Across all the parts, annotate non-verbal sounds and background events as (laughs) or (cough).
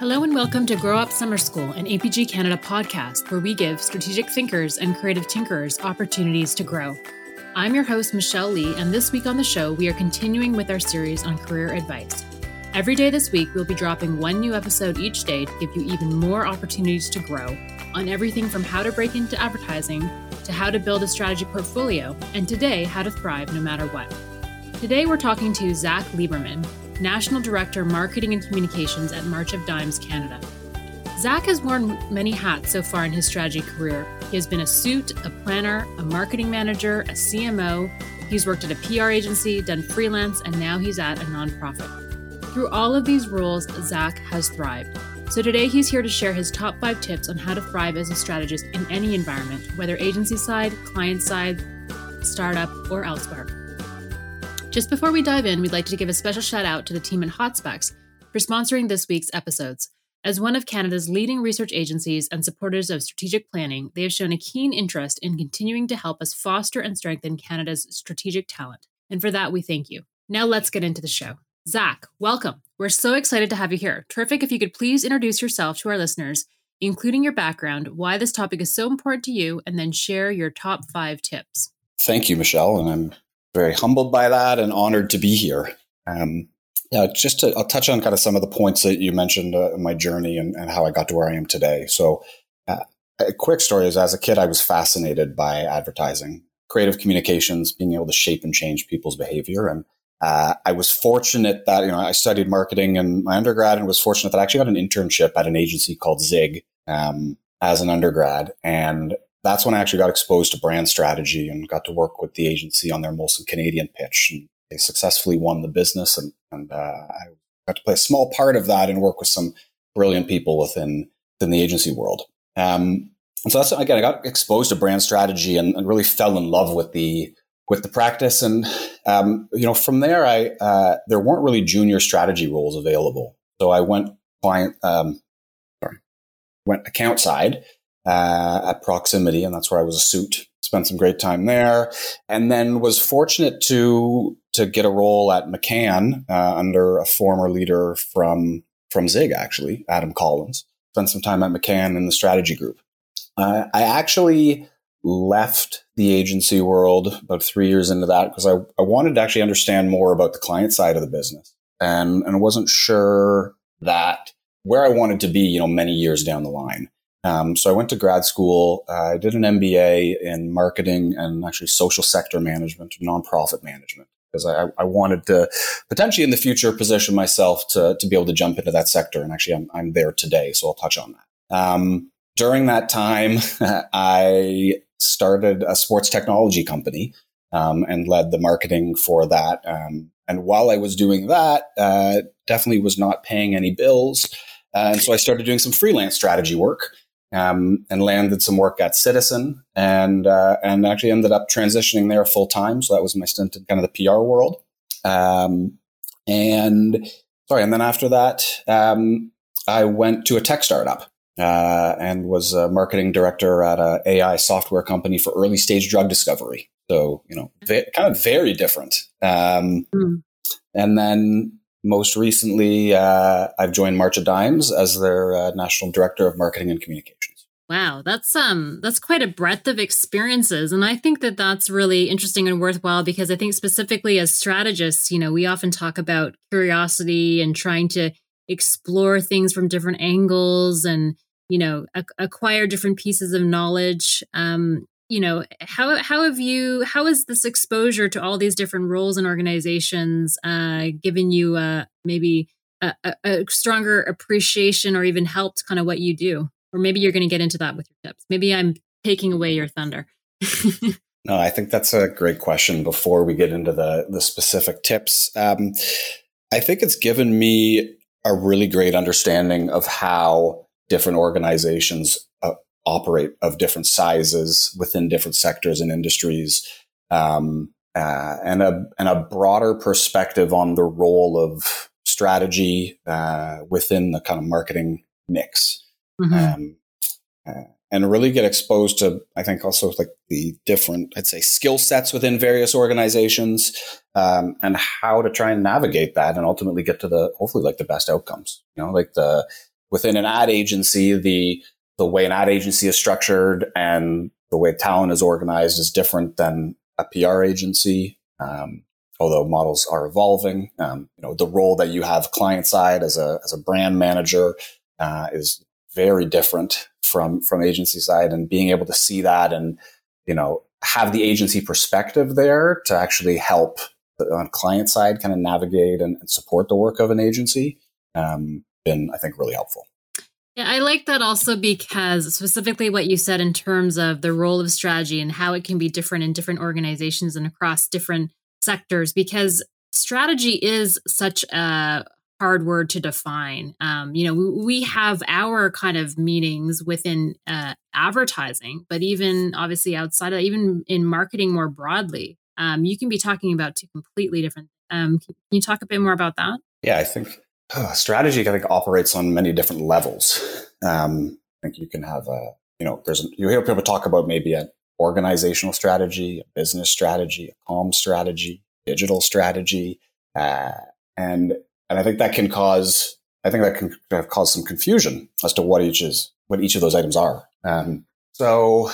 Hello and welcome to Grow Op Summer School, an APG Canada podcast where we give strategic thinkers and creative tinkerers opportunities to grow. I'm your host, Michelle Lee, and this week on the show, we are continuing with our series on career advice. Every day this week, we'll be dropping one new episode each day to give you even more opportunities to grow on everything from how to break into advertising to how to build a strategy portfolio, and today, how to thrive no matter what. Today, we're talking to Zach Lieberman, National Director, Marketing and Communications at March of Dimes Canada. Zach has worn many hats so far in his strategy career. He has been a suit, a planner, a marketing manager, a CMO. He's worked at a PR agency, done freelance, and now he's at a nonprofit. Through all of these roles, Zach has thrived. So today he's here to share his top five tips on how to thrive as a strategist in any environment, whether agency side, client side, startup, or elsewhere. Just before we dive in, we'd like to give a special shout out to the team at Hotspex for sponsoring this week's episodes. As one of Canada's leading research agencies and supporters of strategic planning, they have shown a keen interest in continuing to help us foster and strengthen Canada's strategic talent. And for that, we thank you. Now let's get into the show. Zach, welcome. We're so excited to have you here. Terrific if you could please introduce yourself to our listeners, including your background, why this topic is so important to you, and then share your top five tips. Thank you, Michelle. And I'm very humbled by that and honored to be here. Um, yeah, just to, I'll touch on kind of some of the points that you mentioned uh, in my journey and, and, how I got to where I am today. So, uh, a quick story is as a kid, I was fascinated by advertising, creative communications, being able to shape and change people's behavior. And uh, I was fortunate that, you know, I studied marketing in my undergrad and was fortunate that I actually got an internship at an agency called Zig um, as an undergrad. And that's when I actually got exposed to brand strategy and got to work with the agency on their Molson Canadian pitch. And they successfully won the business. And, and uh, I got to play a small part of that and work with some brilliant people within, within the agency world. Um, and so that's, again, I got exposed to brand strategy and, and really fell in love with the, with the practice. And, um, you know, from there, I, uh, there weren't really junior strategy roles available. So I went client, um, sorry, went account side uh, at Proximity, and that's where I was a suit. Spent some great time there, and then was fortunate to to get a role at McCann uh, under a former leader from from Zig, actually, Adam Collins. Spent some time at McCann in the strategy group. Uh, I actually left the agency world about three years into that because I, I wanted to actually understand more about the client side of the business, and and wasn't sure that where I wanted to be, you know, many years down the line. Um, so I went to grad school. Uh, I did an MBA in marketing and actually social sector management, nonprofit management, because I, I, wanted to potentially in the future position myself to, to be able to jump into that sector. And actually, I'm, I'm there today, so I'll touch on that. Um, during that time, (laughs) I started a sports technology company um, and led the marketing for that. Um, and while I was doing that, uh, definitely was not paying any bills. Uh, and so I started doing some freelance strategy work um, and landed some work at Citizen and uh, and actually ended up transitioning there full time. So that was my stint in kind of the PR world. Um, and sorry, and then after that, um, I went to a tech startup uh, and was a marketing director at a AI software company for early stage drug discovery. So you know, va- kind of very different. Mm. And then most recently, uh, I've joined March of Dimes as their uh, national director of marketing and communications. Wow, that's um that's quite a breadth of experiences and I think that that's really interesting and worthwhile because I think specifically as strategists, you know, we often talk about curiosity and trying to explore things from different angles and you know a- acquire different pieces of knowledge. Um you know how how have you how has this exposure to all these different roles and organizations uh, given you uh, maybe a, a, stronger appreciation or even helped kind of what you do or maybe you're going to get into that with your tips. Maybe i'm taking away your thunder. (laughs) No i think that's a great question before we get into the the specific tips. Um, i think it's given me a really great understanding of how different organizations operate of different sizes within different sectors and industries, um, uh, and a and a broader perspective on the role of strategy uh, within the kind of marketing mix, mm-hmm. um, uh, and really get exposed to I think also like the different I'd say skill sets within various organizations, um, and how to try and navigate that and ultimately get to the hopefully like the best outcomes. You know, like the within an ad agency, the the way an ad agency is structured and the way talent is organized is different than a PR agency. Um, although models are evolving, um, you know, the role that you have client side as a as a brand manager uh, is very different from from agency side, and being able to see that and you know have the agency perspective there to actually help on client side kind of navigate and, and support the work of an agency um, been I think really helpful. Yeah, I like that also because specifically what you said in terms of the role of strategy and how it can be different in different organizations and across different sectors, because strategy is such a hard word to define. Um, you know, we, have our kind of meanings within uh, advertising, but even obviously outside of even in marketing more broadly, um, you can be talking about two completely different. Um, can you talk a bit more about that? Yeah, I think uh, strategy, I think, operates on many different levels. Um, I think you can have a, you know, there's you hear people talk about maybe an organizational strategy, a business strategy, a com strategy, digital strategy, uh, and and I think that can cause, I think that can have caused some confusion as to what each is, what each of those items are. Um, so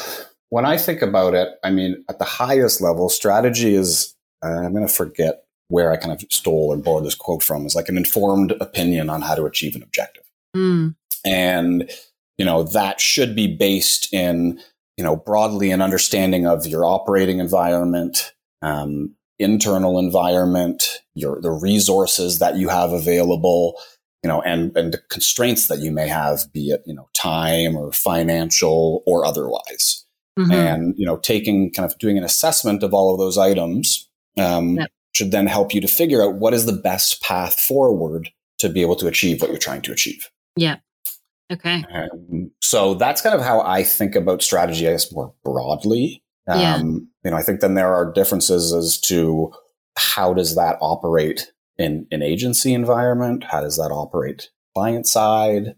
when I think about it, I mean, at the highest level, strategy is, uh, I'm going to forget where I kind of stole or borrowed this quote from is like an informed opinion on how to achieve an objective. Mm. And, you know, that should be based in, you know, broadly an understanding of your operating environment, um, internal environment, your, the resources that you have available, you know, and, and the constraints that you may have, be it, you know, time or financial or otherwise. Mm-hmm. And, you know, taking kind of doing an assessment of all of those items, um, yep should then help you to figure out what is the best path forward to be able to achieve what you're trying to achieve. Yeah. Okay. Um, so that's kind of how I think about strategy, I guess, more broadly. Um, yeah. You know, I think then there are differences as to how does that operate in an agency environment? How does that operate client side?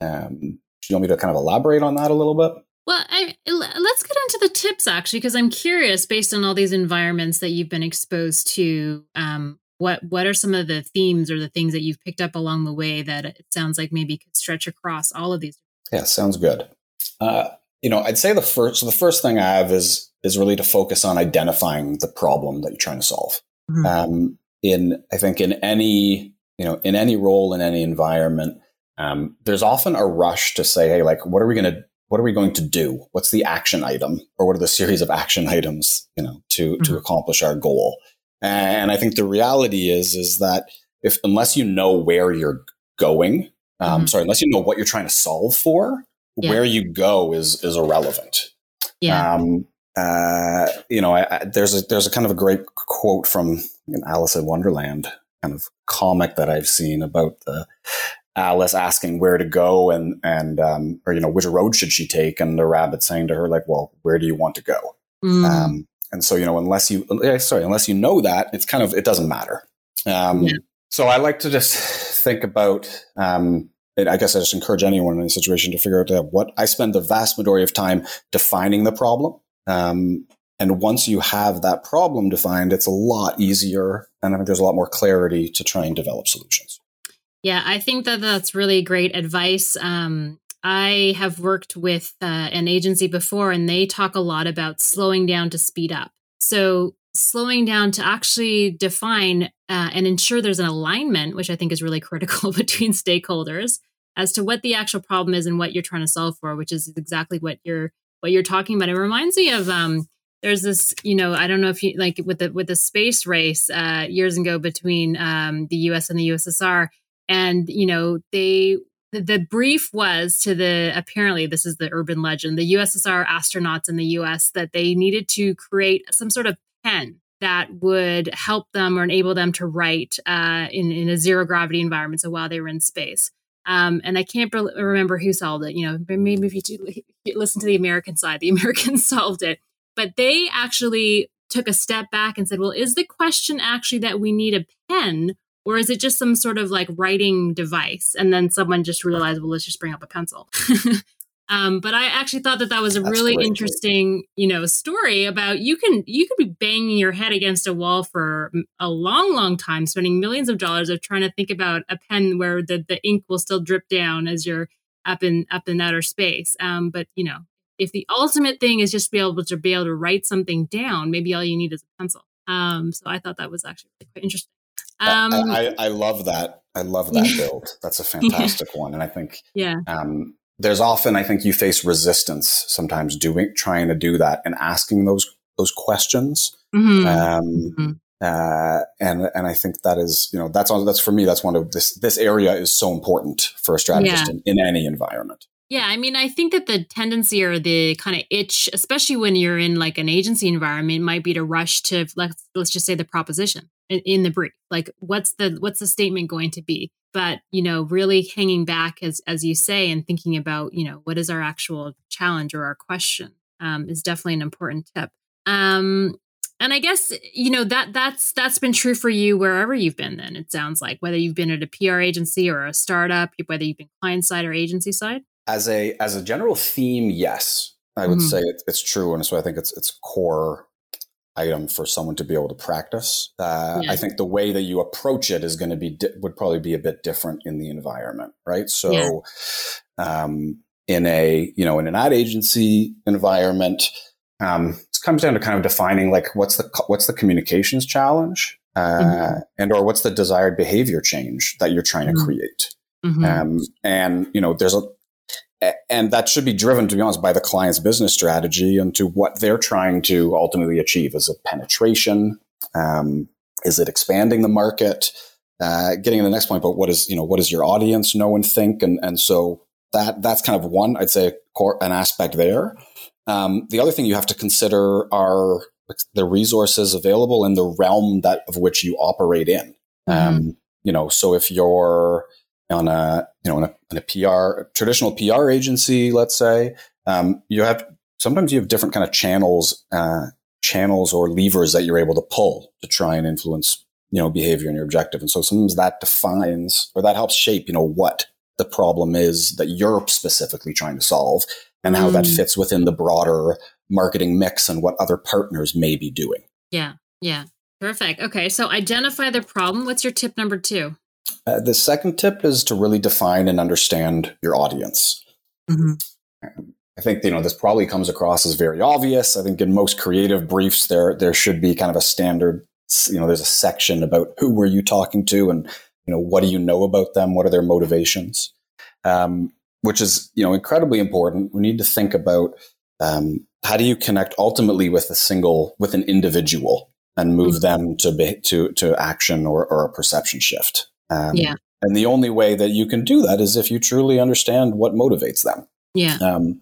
Um, do you want me to kind of elaborate on that a little bit? Well, I, let's get into the tips actually, because I'm curious, based on all these environments that you've been exposed to, um, what what are some of the themes or the things that you've picked up along the way that it sounds like maybe could stretch across all of these? Yeah, sounds good. Uh, you know, I'd say the first so the first thing I have is is really to focus on identifying the problem that you're trying to solve. Mm-hmm. Um, in I think in any you know in any role in any environment, um, there's often a rush to say, hey, like, what are we going to what are we going to do? What's the action item or what are the series of action items, you know, to, mm-hmm. to accomplish our goal? And I think the reality is, is that if, unless you know where you're going, um, mm-hmm. sorry, unless you know what you're trying to solve for, yeah. where you go is, is irrelevant. Yeah. Um, uh, you know, I, I, there's a, there's a kind of a great quote from Alice in Wonderland kind of comic that I've seen about the Alice asking where to go and and um, or you know which road should she take, and the rabbit saying to her like, "Well, where do you want to go?" Mm. Um, and so you know, unless you sorry, unless you know that, it's kind of it doesn't matter. Um, yeah. So I like to just think about. Um, I guess I just encourage anyone in a situation to figure out what I spend the vast majority of time defining the problem. Um, and once you have that problem defined, it's a lot easier, and I think there's a lot more clarity to try and develop solutions. Yeah, I think that that's really great advice. Um, I have worked with uh, an agency before, and they talk a lot about slowing down to speed up. So, slowing down to actually define uh, and ensure there's an alignment, which I think is really (laughs) critical between stakeholders as to what the actual problem is and what you're trying to solve for, which is exactly what you're what you're talking about. It reminds me of um, there's this, you know, I don't know if you like with the with the space race uh, years ago between um, the U.S. and the USSR and you know they the, the brief was to the apparently this is the urban legend the ussr astronauts in the us that they needed to create some sort of pen that would help them or enable them to write uh, in, in a zero gravity environment so while they were in space um, and I can't re- remember who solved it. You know, maybe if you do listen to the American side, the (laughs) Americans solved it. But they actually took a step back and said, well, is the question actually that we need a pen or is it just some sort of like writing device and then someone just realized well let's just bring up a pencil (laughs) um, but I actually thought that that was a That's really interesting, you know, story about you can you could be banging your head against a wall for a long, long time, spending millions of dollars of trying to think about a pen where the the ink will still drip down as you're up in up in outer space. Um, but you know, if the ultimate thing is just be able to be able to write something down, maybe all you need is a pencil. Um, so I thought that was actually quite interesting. Um, I, I, love that. I love that build. That's a (laughs) fantastic yeah. one, and I think yeah. Um, there's often I think you face resistance sometimes doing trying to do that and asking those those questions. Mm-hmm. Um, mm-hmm. Uh, and and I think that is you know that's that's for me that's one of this this area is so important for a strategist yeah. in, in any environment. Yeah, I mean, I think that the tendency or the kind of itch, especially when you're in like an agency environment, might be to rush to let's let's just say the proposition in, the brief. Like, what's the what's the statement going to be? But you know, really hanging back as as you say and thinking about you know what is our actual challenge or our question um, is definitely an important tip. Um, and I guess you know that that's that's been true for you wherever you've been. Then it sounds like whether you've been at a PR agency or a startup, whether you've been client side or agency side as a as a general theme, yes, I would mm-hmm. say it, it's true, and so I think it's it's core item for someone to be able to practice. Uh, yeah. I think the way that you approach it is going to be di- would probably be a bit different in the environment, right? So, yeah. um, in a you know in an ad agency environment, um, it comes down to kind of defining like what's the what's the communications challenge, uh, mm-hmm. and or what's the desired behavior change that you're trying mm-hmm. to create. Mm-hmm. Um, and you know, there's a and that should be driven, to be honest, by the client's business strategy and to what they're trying to ultimately achieve. Is it penetration? Um, is it expanding the market? Uh, getting to the next point, but what is you know what does your audience know and think? And and so that that's kind of one I'd say core, an aspect there. Um, the other thing you have to consider are the resources available in the realm that of which you operate in. Mm-hmm. Um, you know, so if you're on a you know in a, in a PR traditional PR agency, let's say, um, you have sometimes you have different kind of channels uh, channels or levers that you're able to pull to try and influence you know behavior and your objective. And so sometimes that defines or that helps shape you know what the problem is that you're specifically trying to solve and how that mm. fits within the broader marketing mix and what other partners may be doing. Yeah. Yeah. Perfect. Okay. So identify the problem. What's your tip number two? Uh, the second tip is to really define and understand your audience. Mm-hmm. I think you know this probably comes across as very obvious. I think in most creative briefs, there there should be kind of a standard. You know, there's a section about who were you talking to, and you know what do you know about them, what are their motivations, um, which is you know incredibly important. We need to think about um, how do you connect ultimately with a single with an individual and move mm-hmm. them to be, to to action or, or a perception shift. Um, yeah. And the only way that you can do that is if you truly understand what motivates them. Yeah. Um,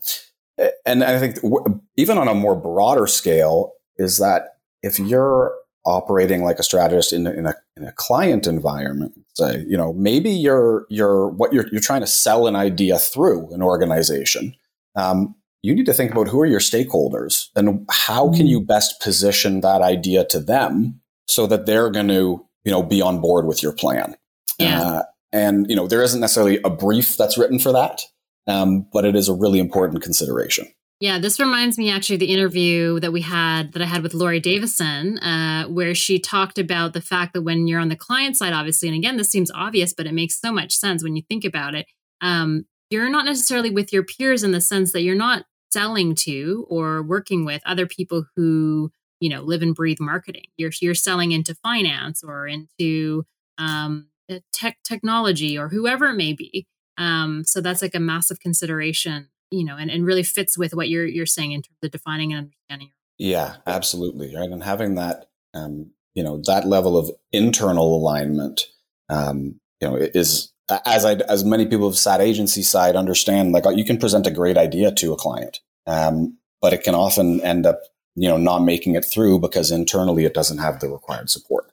and I think w- even on a more broader scale is that if you're operating like a strategist in a, in a, in a client environment, say, you know, maybe you're, you're, what you're, you're trying to sell an idea through an organization. Um, you need to think about who are your stakeholders and how can you mm. best position that idea to them so that they're going to, you know, be on board with your plan. Yeah. Uh, and, you know, there isn't necessarily a brief that's written for that, um, but it is a really important consideration. Yeah, this reminds me actually of the interview that we had that I had with Laurie Davison, uh, where she talked about the fact that when you're on the client side, obviously, and again, this seems obvious, but it makes so much sense when you think about it. Um, you're not necessarily with your peers in the sense that you're not selling to or working with other people who you know live and breathe marketing. You're you're selling into finance or into um, tech technology or whoever it may be. Um, so that's like a massive consideration, you know, and, and really fits with what you're you're saying in terms of defining and understanding. Yeah, absolutely. Right. And having that um, you know, that level of internal alignment, um, you know, is as I as many people of SAT agency side understand, like you can present a great idea to a client, um, but it can often end up, you know, not making it through because internally it doesn't have the required support.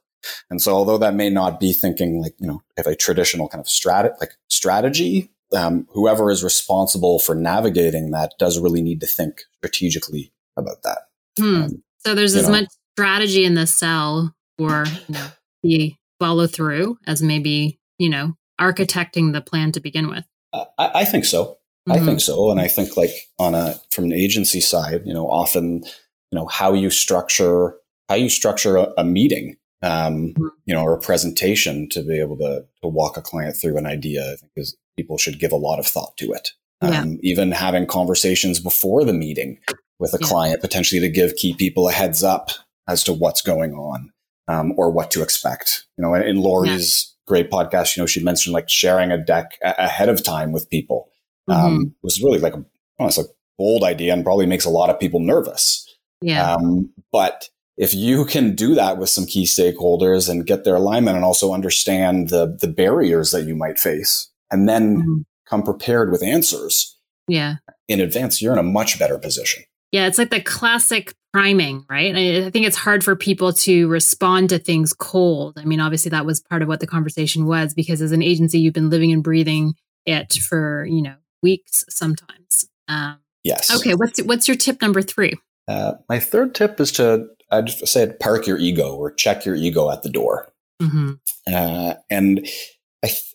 And so, although that may not be thinking like, you know, if a traditional kind of strat, like strategy, um, whoever is responsible for navigating that does really need to think strategically about that. Hmm. Um, so there's as know, much strategy in the sell or you know, the follow through as maybe, you know, architecting the plan to begin with. I, I think so. Mm-hmm. I think so. And I think like on a, from an agency side, you know, often, you know, how you structure, how you structure a, a meeting, um, mm-hmm. you know, or a presentation to be able to, to walk a client through an idea, I think is people should give a lot of thought to it. Yeah. Um, even having conversations before the meeting with a yeah. client, potentially to give key people a heads up as to what's going on um, or what to expect. You know, in Lori's yeah. great podcast, you know, she mentioned like sharing a deck a- ahead of time with people um, mm-hmm. was really like a, a bold idea and probably makes a lot of people nervous. Yeah. Um, but if you can do that with some key stakeholders and get their alignment and also understand the the barriers that you might face and then mm-hmm. come prepared with answers yeah. in advance you're in a much better position. Yeah it's like the classic priming right? I think it's hard for people to respond to things cold. I mean obviously that was part of what the conversation was because as an agency you've been living and breathing it for you know weeks sometimes. Um, yes. okay what's what's your tip number three? Uh, my third tip is to I just said park your ego or check your ego at the door. Mm-hmm. Uh, and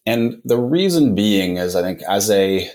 and the reason being is I think as a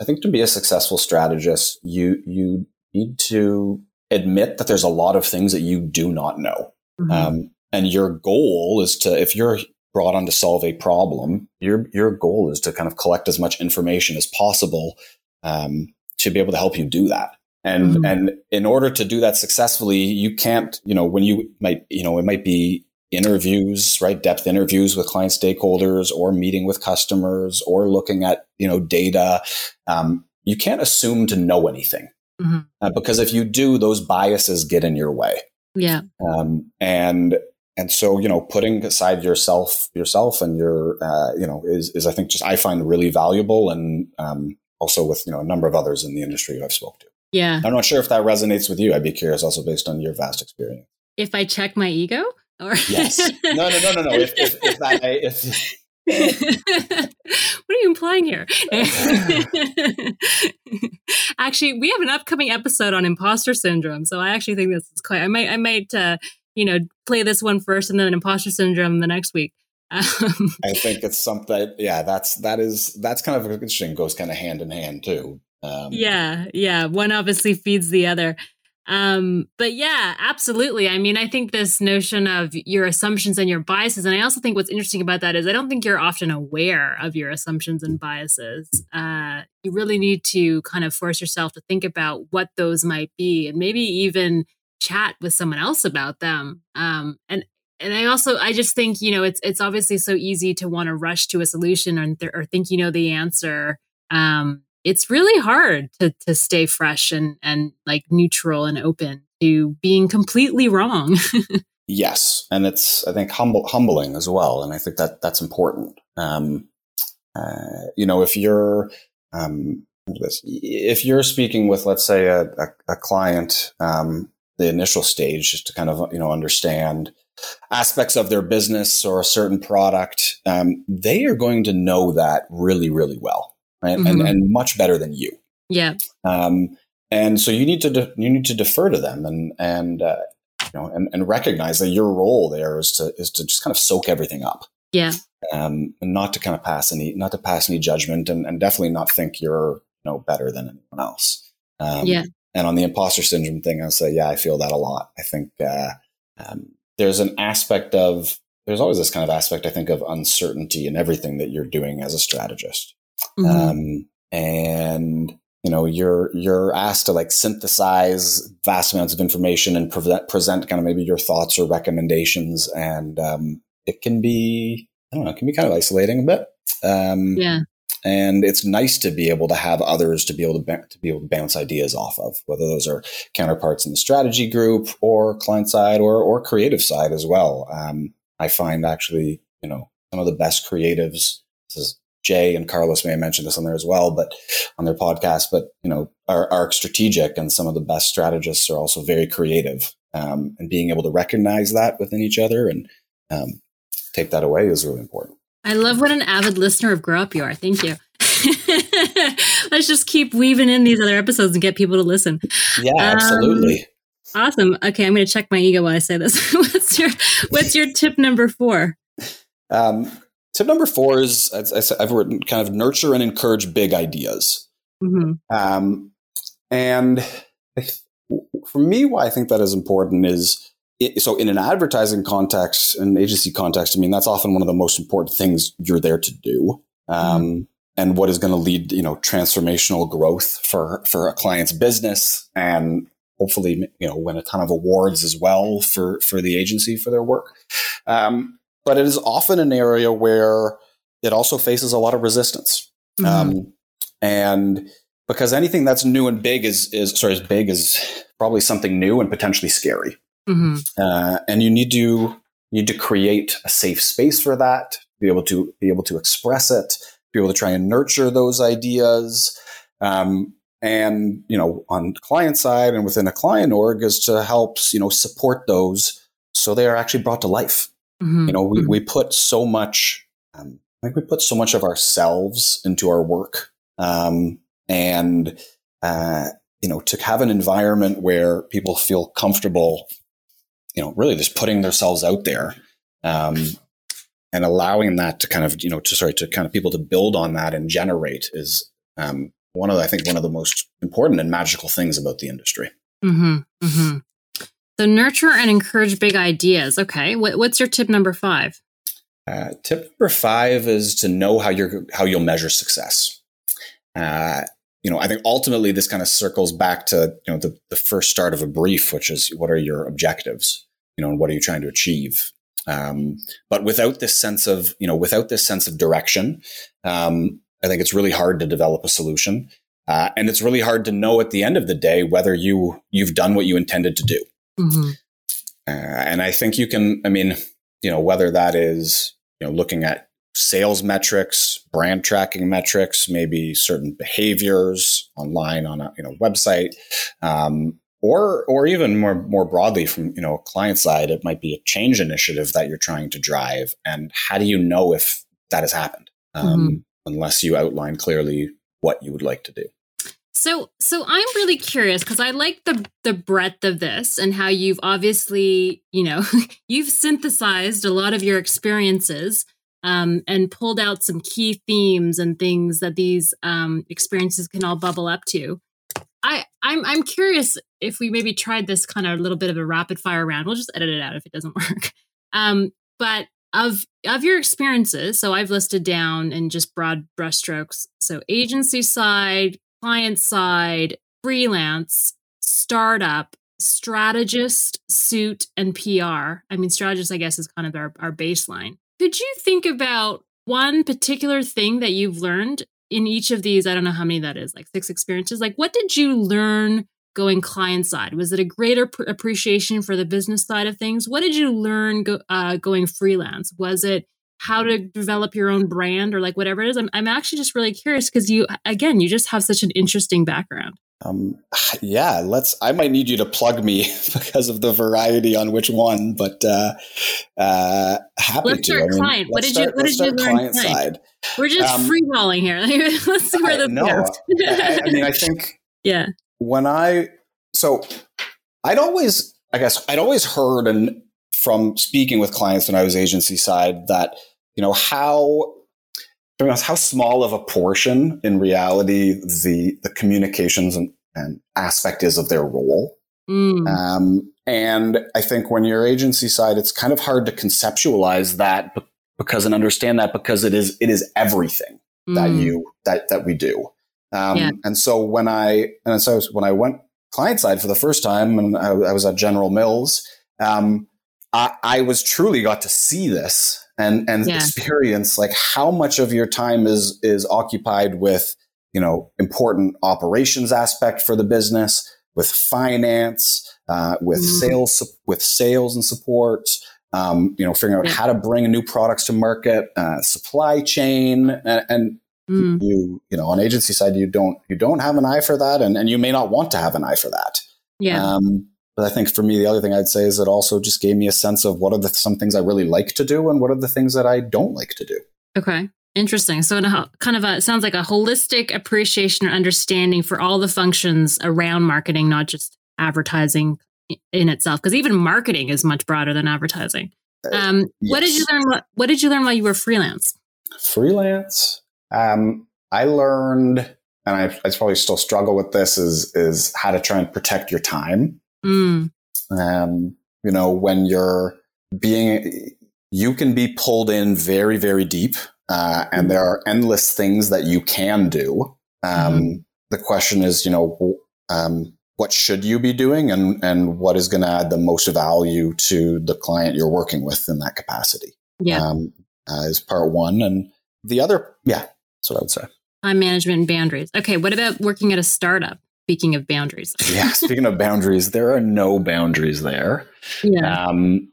I think to be a successful strategist, you you need to admit that there's a lot of things that you do not know. Mm-hmm. Um, and your goal is to if you're brought on to solve a problem, your your goal is to kind of collect as much information as possible um, to be able to help you do that. And, mm-hmm. and in order to do that successfully, you can't, you know, when you might, you know, it might be interviews, right? Depth interviews with client stakeholders or meeting with customers or looking at, you know, data. Um, you can't assume to know anything mm-hmm. uh, because if you do, those biases get in your way. Yeah. Um, and, and so, you know, putting aside yourself, yourself and your, uh, you know, is, is I think just, I find really valuable and, um, also with, you know, a number of others in the industry I've spoke to. Yeah. I'm not sure if that resonates with you. I'd be curious also based on your vast experience. If I check my ego? Or yes. No, no, no, no, no. If, if, if that, if, (laughs) what are you implying here? (laughs) actually, we have an upcoming episode on imposter syndrome, so I actually think this is quite. I might, I might, uh, you know, play this one first and then imposter syndrome the next week. Um, I think it's something. Yeah, that's that is that's kind of interesting. Goes kind of hand in hand too. Um, yeah, yeah. One obviously feeds the other. Um, but yeah, absolutely. I mean, I think this notion of your assumptions and your biases, and I also think what's interesting about that is I don't think you're often aware of your assumptions and biases. Uh, you really need to kind of force yourself to think about what those might be, and maybe even chat with someone else about them. Um, and and I also I just think you know it's it's obviously so easy to want to rush to a solution or, th- or think you know the answer. Um, it's really hard to to stay fresh and and like neutral and open to being completely wrong. (laughs) yes, and it's I think humble humbling as well, and I think that that's important. Um, uh, you know, if you're um, if you're speaking with, let's say, a, a, a client, um, the initial stage, just to kind of you know understand aspects of their business or a certain product, um, they are going to know that really, really well right? Mm-hmm. And, and much better than you. Yeah. Um, and so you need to de- you need to defer to them and and uh, you know and, and recognize that your role there is to is to just kind of soak everything up. Yeah. Um, and not to kind of pass any not to pass any judgment and, and definitely not think you're you know better than anyone else. Um, yeah. And on the imposter syndrome thing, I'll say, yeah, I feel that a lot. I think uh, um, there's an aspect of there's always this kind of aspect, I think, of uncertainty in everything that you're doing as a strategist. Mm-hmm. Um, and you know you're you're asked to like synthesize vast amounts of information and present present kind of maybe your thoughts or recommendations and um, it can be i don't know it can be kind of isolating a bit. Um, yeah. and it's nice to be able to have others to be able to, ba- to be able to bounce ideas off of whether those are counterparts in the strategy group or client side or or creative side as well. Um, i find actually you know some of the best creatives this is Jay and Carlos may have mentioned this on there as well, but on their podcast, but you know, are, are strategic and some of the best strategists are also very creative. Um, and being able to recognize that within each other and um, take that away is really important. I love what an avid listener of Grow Op you are. Thank you. (laughs) Let's just keep weaving in these other episodes and get people to listen. Yeah, absolutely. Um, awesome. Okay, I'm going to check my ego while I say this. (laughs) what's your What's your tip number four? Um, Tip number four is I've written kind of nurture and encourage big ideas. Mm-hmm. Um, and for me, why I think that is important is it, so in an advertising context, an agency context, I mean, that's often one of the most important things you're there to do. Um, mm-hmm. And what is going to lead, you know, transformational growth for, for a client's business and hopefully, you know, win a ton of awards as well for, for the agency for their work. Um, but it is often an area where it also faces a lot of resistance. Mm-hmm. Um, and because anything that's new and big is, is sorry, as big is probably something new and potentially scary. Mm-hmm. Uh, and you need to need to create a safe space for that, be able to be able to express it, be able to try and nurture those ideas. Um, and you know, on the client side and within a client org is to help you know support those so they are actually brought to life. Mm-hmm. You know, we, mm-hmm. we put so much, um, I think we put so much of ourselves into our work. Um, and, uh, you know, to have an environment where people feel comfortable, you know, really just putting themselves out there, um, and allowing that to kind of, you know, to sorry, to kind of people to build on that and generate is, um, one of, I think, one of the most important and magical things about the industry. Mm-hmm, mm-hmm. So nurture and encourage big ideas. Okay, what, what's your tip number five? Uh, tip number five is to know how you're how you'll measure success. Uh, you know, I think ultimately this kind of circles back to you know the, the first start of a brief, which is what are your objectives? You know, and what are you trying to achieve? Um, but without this sense of you know, without this sense of direction, um, I think it's really hard to develop a solution, uh, and it's really hard to know at the end of the day whether you you've done what you intended to do. Mm-hmm. Uh, and I think you can, I mean, you know, whether that is, you know, looking at sales metrics, brand tracking metrics, maybe certain behaviors online on a you know website, um, or or even more more broadly from you know client side, it might be a change initiative that you're trying to drive, and how do you know if that has happened um, mm-hmm. unless you outline clearly what you would like to do? So so I'm really curious because I like the the breadth of this and how you've obviously, you know, (laughs) you've synthesized a lot of your experiences um, and pulled out some key themes and things that these um, experiences can all bubble up to. I I'm I'm curious if we maybe tried this kind of a little bit of a rapid fire round. We'll just edit it out if it doesn't (laughs) work. Um, but of of your experiences, so I've listed down in just broad brushstrokes. So agency side, client side, freelance, startup, strategist, suit, and PR. I mean, strategist, I guess, is kind of our, our baseline. Could you think about one particular thing that you've learned in each of these? I don't know how many that is, like six experiences. Like, what did you learn going client side? Was it a greater pr- appreciation for the business side of things? What did you learn go, uh, going freelance? Was it how to develop your own brand or like whatever it is. I'm, I'm actually just really curious because you, again, you just have such an interesting background. Um, (sighs) yeah, let's, I might need you to plug me (laughs) because of the variety on which one, but, uh, uh, happy let's to. Start I mean, client. What did start, you, what did you learn? Client side. We're just um, freeballing here. (laughs) let's see where the no, I, I mean, I think, (laughs) yeah, when I, so I'd always, I guess I'd always heard and from speaking with clients when I was agency side that, you know, how how small of a portion in reality the the communications and, and aspect is of their role. Mm. Um, and I think when you're agency side, it's kind of hard to conceptualize that because and understand that because it is it is everything mm. that you that that we do. Um, yeah. And so when I and so when I went client side for the first time, and I, I was at General Mills, um, I, I was truly got to see this and and yeah. experience like how much of your time is is occupied with you know important operations aspect for the business with finance uh, with mm. sales with sales and support um, you know figuring out yeah. how to bring new products to market uh, supply chain and, and mm. you you know on agency side you don't you don't have an eye for that and, and you may not want to have an eye for that yeah um, but I think for me, the other thing I'd say is it also just gave me a sense of what are the some things I really like to do and what are the things that I don't like to do. Okay. Interesting. So, a kind of a, sounds like a holistic appreciation or understanding for all the functions around marketing, not just advertising in itself, because even marketing is much broader than advertising. Uh, um, yes. What did you learn? What, what did you learn while you were freelance? Freelance. Um, I learned and I, I probably still struggle with this is is how to try and protect your time. Mm. Um, you know, when you're being, you can be pulled in very, very deep, uh, and there are endless things that you can do. Um, mm-hmm. The question is, you know, um, what should you be doing, and and what is going to add the most value to the client you're working with in that capacity? Yeah, um, uh, is part one, and the other, yeah, that's what I would say. Time management and boundaries. Okay, what about working at a startup? Speaking of boundaries. (laughs) yeah, speaking of boundaries, there are no boundaries there. Yeah. Um,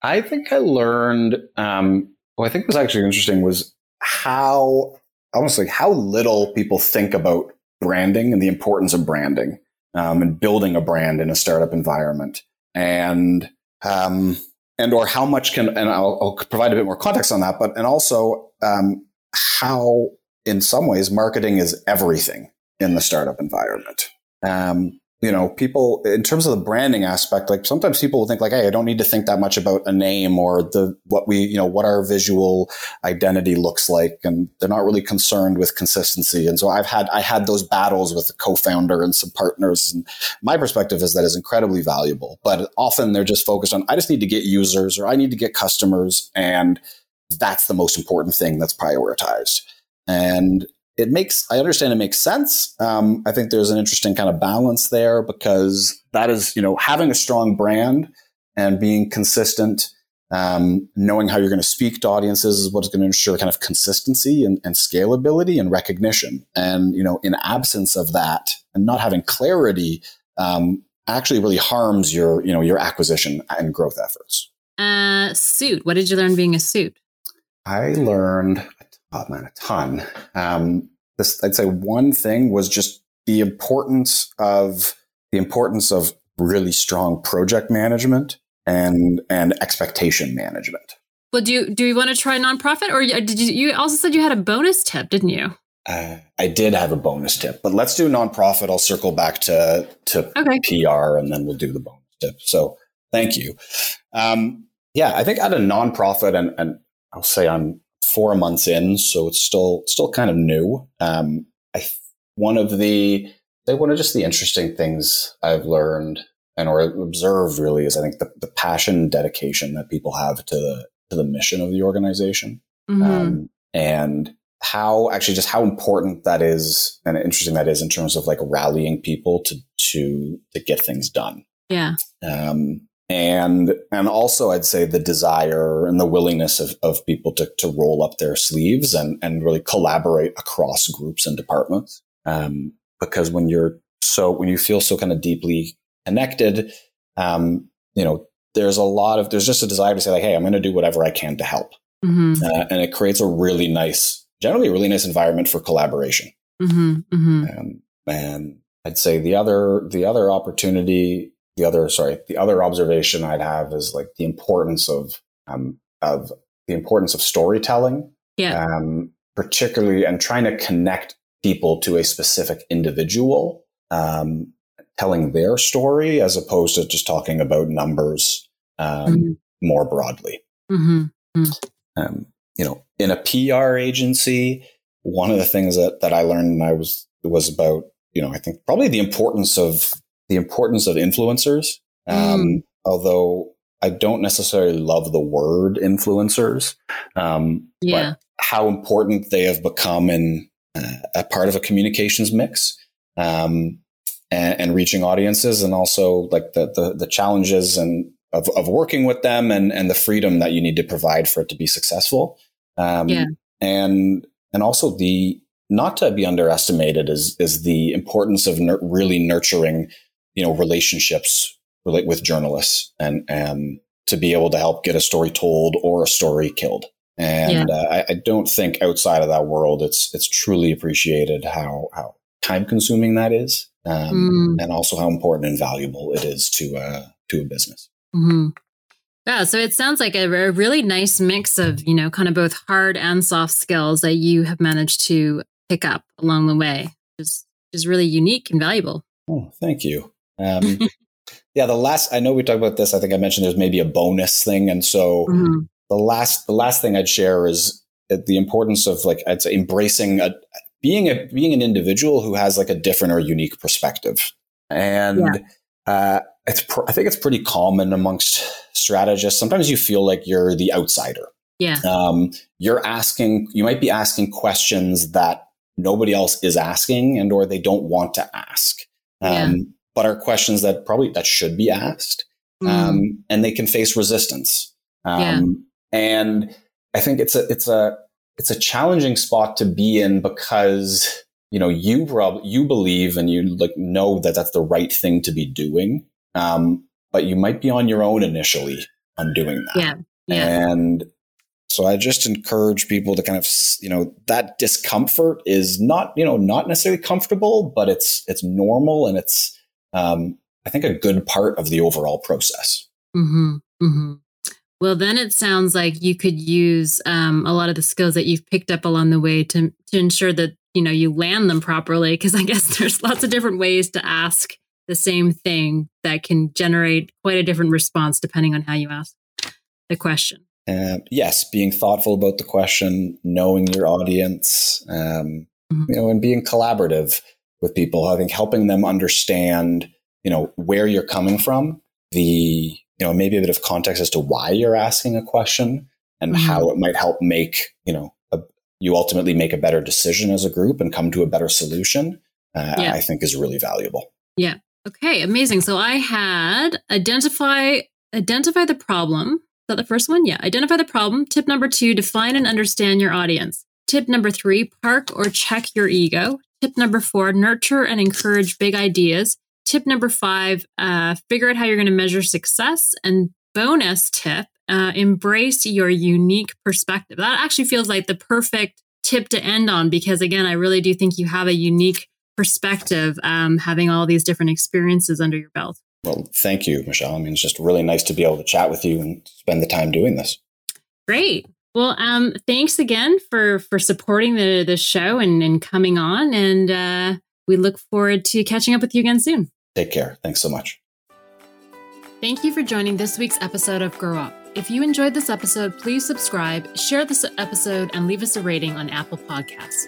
I think I learned. Um, what I think was actually interesting was how almost like how little people think about branding and the importance of branding um, and building a brand in a startup environment, and um, and or how much can and I'll, I'll, provide a bit more context on that, but and also um, how in some ways marketing is everything in the startup environment. Um, you know, people in terms of the branding aspect, like sometimes people will think like, Hey, I don't need to think that much about a name or the, what we, you know, what our visual identity looks like. And they're not really concerned with consistency. And so I've had, I had those battles with the co-founder and some partners. And my perspective is that is incredibly valuable, but often they're just focused on, I just need to get users or I need to get customers. And that's the most important thing that's prioritized. And it makes i understand it makes sense. Um, i think there's an interesting kind of balance there because that is you know having a strong brand and being consistent um, knowing how you're going to speak to audiences is what's going to ensure kind of consistency and, and, scalability and recognition. And you know in absence of that and not having clarity um, actually really harms your you know your acquisition and growth efforts. Uh suit. What did you learn being a suit? I learned oh man, a ton. Um, this, I'd say one thing was just the importance of the importance of really strong project management and and expectation management. Well, do you do you want to try nonprofit, or did you? You also said you had a bonus tip, didn't you? Uh, I did have a bonus tip, but let's do nonprofit. I'll circle back to to okay. PR, and then we'll do the bonus tip. So, thank you. Um, yeah, I think at a nonprofit, and, and I'll say I'm four months in, so it's still still kind of new. Um, I one of the they one of just the interesting things I've learned and or observed really is I think the, the passion and dedication that people have to the to the mission of the organization, mm-hmm. um, and how actually just how important that is and interesting that is in terms of like rallying people to to to get things done. Yeah. Um, and and also I'd say the desire and the willingness of, of people to, to roll up their sleeves and, and really collaborate across groups and departments. Um, because when you're so when you feel so kind of deeply connected, um, you know, there's a lot of there's just a desire to say like, hey, I'm going to do whatever I can to help, mm-hmm. uh, and it creates a really nice, generally a really nice environment for collaboration. Mm-hmm. Mm-hmm. Um, and I'd say the other the other opportunity the other sorry the other observation i'd have is like the importance of um, of the importance of storytelling yeah um, particularly and trying to connect people to a specific individual um, telling their story as opposed to just talking about numbers um, mm-hmm. more broadly mm-hmm. Mm-hmm. Um, you know in a pr agency one of the things that, that i learned and i was was about you know i think probably the importance of the importance of influencers. Um, mm. Although I don't necessarily love the word influencers, um, yeah. but how important they have become in uh, a part of a communications mix um, and, and, reaching audiences, and also like the the, the challenges and of, of working with them and and the freedom that you need to provide for it to be successful. Um, yeah. And and also the not to be underestimated is is the importance of nur- really nurturing you know, relationships relate with journalists and, and to be able to help get a story told or a story killed. And yeah. uh, I, I, don't think outside of that world, it's, it's truly appreciated how, how time consuming that is. Um, mm. and also how important and valuable it is to, uh, to a business. Mm-hmm. Yeah, so it sounds like a, a, really nice mix of, you know, kind of both hard and soft skills that you have managed to pick up along the way, which is, is really unique and valuable. Oh, thank you. Um, yeah, the last I know we talked about this. I think I mentioned there's maybe a bonus thing, and so mm-hmm. the last the last thing I'd share is the importance of like I'd say embracing a being a being an individual who has like a different or unique perspective. And yeah. uh, it's pr- I think it's pretty common amongst strategists. Sometimes you feel like you're the outsider. Yeah. Um, you're asking. You might be asking questions that nobody else is asking, and or they don't want to ask. Um, yeah. But are questions that probably that should be asked, mm. um, and they can face resistance. yeah. Um, and I think it's a it's a it's a challenging spot to be in because you know you prob- you believe and you like know that that's the right thing to be doing um, but you might be on your own initially on doing that yeah yeah and so i just encourage people to kind of you know that discomfort is not you know not necessarily comfortable but it's it's normal and it's um, i think a good part of the overall process mm-hmm, mm-hmm. Well, then it sounds like you could use um, a lot of the skills that you've picked up along the way to to ensure that you know you land them properly. Because I (laughs) guess there's lots of different ways to ask the same thing that can generate quite a different response depending on how you ask the question. Uh, yes, being thoughtful about the question, knowing your audience, um, mm-hmm. you know, and being collaborative with people. I think helping them understand, you know, where you're coming from, the you know, maybe a bit of context as to why you're asking a question and mm-hmm. how it might help make, you know, a, you ultimately make a better decision as a group and come to a better solution, uh, yeah. I think is really valuable. Yeah. Okay. Amazing. So I had identify identify the problem. Is that the first one? Yeah. Identify the problem. Tip number two: define and understand your audience. Tip number three: park or check your ego. Tip number four: nurture and encourage big ideas. Tip number five uh, figure out how you're going to measure success. And bonus tip uh, embrace your unique perspective. That actually feels like the perfect tip to end on because, again, I really do think you have a unique perspective um, having all these different experiences under your belt. Well, thank you, Michelle. I mean, it's just really nice to be able to chat with you and spend the time doing this. Great. Well, um, thanks again for for supporting the the show and, and coming on, and uh, we look forward to catching up with you again soon. Take care. Thanks so much. Thank you for joining this week's episode of Grow Op. If you enjoyed this episode, please subscribe, share this episode, and leave us a rating on Apple Podcasts.